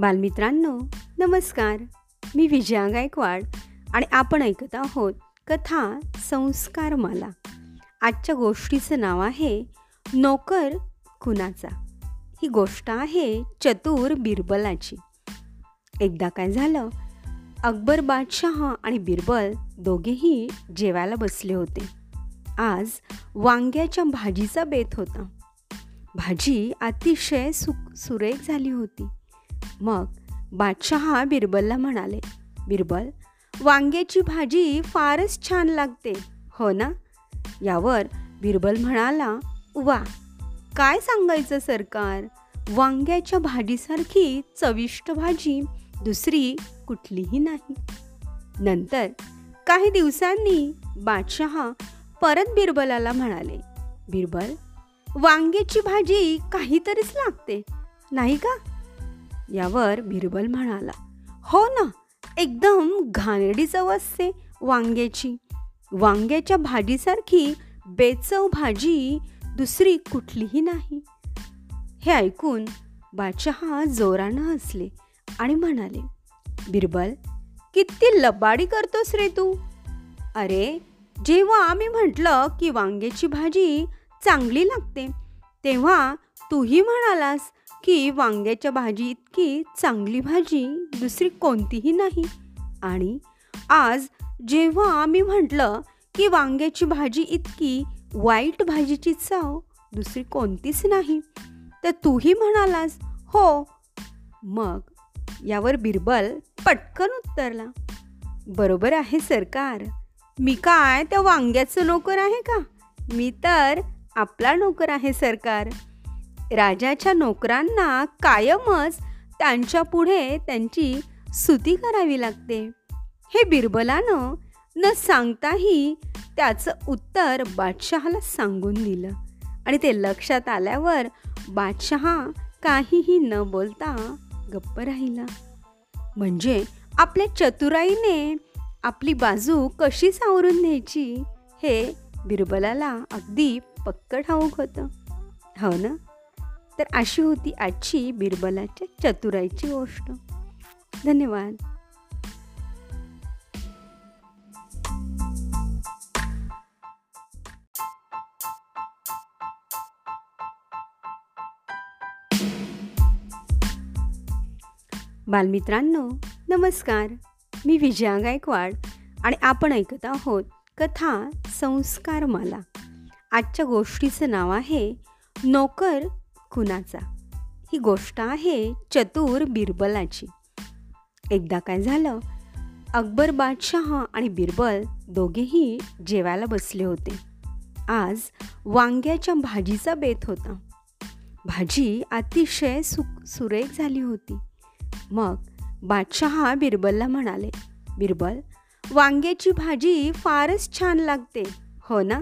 बालमित्रांनो नमस्कार. मी विजया गायकवाड आणि आपण ऐकत आहोत कथा संस्कार मला आजच्या गोष्टीचं नाव आहे नोकर कुणाचा ही गोष्ट आहे चतुर बिरबलाची. एकदा काय झालं? अकबर बादशाह आणि बिरबल दोघेही जेवायला बसले होते. आज वांग्याच्या भाजीचा बेत होता. भाजी अतिशय सु सुरेख झाली होती. मग बादशहा बिरबलला म्हणाले बिरबल वांग्याची भाजी फारच छान लागते हो ना? यावर बिरबल म्हणाला वा काय सांगायचं सरकार? वांग्याच्या भाजीसारखी चविष्ट भाजी दुसरी कुठलीही नाही. नंतर काही दिवसांनी बादशहा परत बिरबलाला म्हणाले बिरबल वांग्याची भाजी काहीतरीच लागते नाही का? यावर बिरबल म्हणाला हो ना एकदम घाणेरडी चव असते वांग्याची. वांग्याच्या भाजीसारखी बेचव भाजी दुसरी कुठलीही नाही. हे ऐकून बादशहा जोरानं हसले आणि म्हणाले बिरबल किती लबाडी करतोस रे तू. अरे जेव्हा आम्ही म्हटलं की वांग्याची भाजी चांगली लागते तेव्हा तूही म्हणालास की वांग्याच्या भाजी इतकी चांगली भाजी दुसरी कोणतीही नाही. आणि आज जेव्हा आम्ही म्हटलं की वांग्याची भाजी इतकी वाईट भाजीची चव दुसरी कोणतीच नाही तर तूही म्हणालास हो. मग यावर बिरबल पटकन उत्तरला बरोबर आहे सरकार. मी काय त्या वांग्याचं नोकर आहे का? मी तर आपला नोकर आहे सरकार. राजाच्या नोकरांना कायमच त्यांच्या पुढे त्यांची स्तुती करावी लागते. हे बिरबलानं न सांगताही त्याचं उत्तर बादशहाला सांगून दिलं. आणि ते लक्षात आल्यावर बादशहा काहीही न बोलता गप्प राहिला. म्हणजे आपल्या चतुराईने आपली बाजू कशी सावरून न्यायची हे बिरबलाला अगदी पक्क ठाऊक होतं. हो ना? तर अशी होती आजची बिरबलाच्या चतुराईची गोष्ट. धन्यवाद. बालमित्रांनो नमस्कार. मी विजया गायकवाड आणि आपण ऐकत आहोत कथा संस्कार मला आजच्या गोष्टीचं नाव आहे नोकर खुनाचा ही गोष्ट आहे चतुर बिरबलाची. एकदा काय झालं? अकबर बादशहा आणि बिरबल दोघेही जेवायला बसले होते. आज वांग्याच्या भाजीचा बेत होता. भाजी अतिशय सु सुरेख झाली होती. मग बादशहा बिरबलला म्हणाले बिरबल वांग्याची भाजी फारच छान लागते हो ना?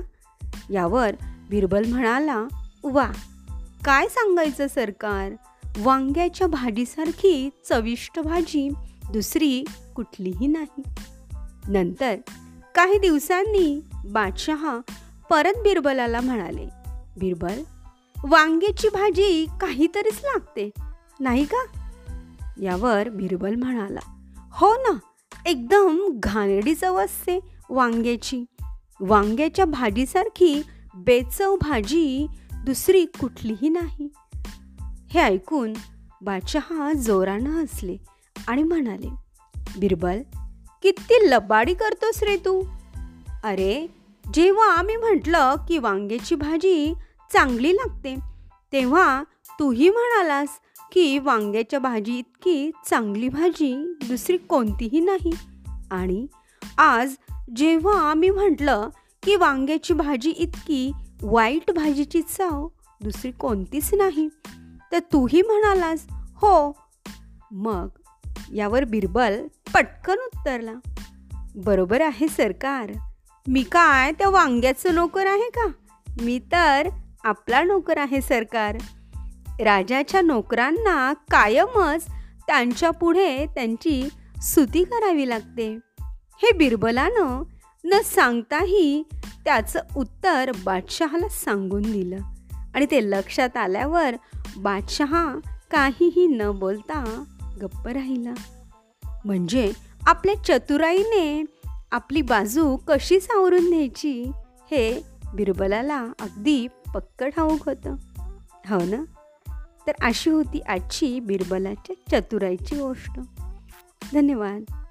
यावर बिरबल म्हणाला वा काय सांगायचं सरकार? वांग्याच्या भाजीसारखी चविष्ट भाजी दुसरी कुठलीही नाही. नंतर काही दिवसांनी बादशहा परत बिरबलाला म्हणाले बिरबल वांग्याची भाजी काहीतरीच लागते नाही का? यावर बिरबल म्हणाला हो ना एकदम घाणेरडी चव असते वांग्याची. वांग्याच्या भाजीसारखी बेचव भाजी दुसरी कुठलीही नाही. हे ऐकून बादशहा जोरानं हसले आणि म्हणाले बिरबल किती लबाडी करतोस रे तू? अरे जेव्हा आम्ही म्हटलं की वांग्याची भाजी चांगली लागते तेव्हा तूही म्हणालास की वांग्याच्या भाजी इतकी चांगली भाजी दुसरी कोणतीही नाही. आणि आज जेव्हा आम्ही म्हटलं की वांग्याची भाजी इतकी वाईट भाजीची चव दुसरी कोणतीच नाही. तर तूही म्हणालास हो. मग यावर बिरबल पटकन उत्तरला बरोबर आहे सरकार. मी काय त्या वांग्याचं नोकर आहे का? मी तर आपला नोकर आहे सरकार. राजाच्या नोकरांना कायमच त्यांच्या पुढे त्यांची स्तुती करावी लागते. हे बिरबलानं न सांगताही त्याचं उत्तर बादशहाला सांगून दिलं. आणि ते लक्षात आल्यावर बादशहा काहीही न बोलता गप्प राहिला. म्हणजे आपल्या चतुराईने आपली बाजू कशी सावरून न्यायची हे बिरबलाला अगदी पक्क ठाऊक होतं. हो ना? तर अशी होती आजची बिरबलाच्या चतुराईची गोष्ट. धन्यवाद.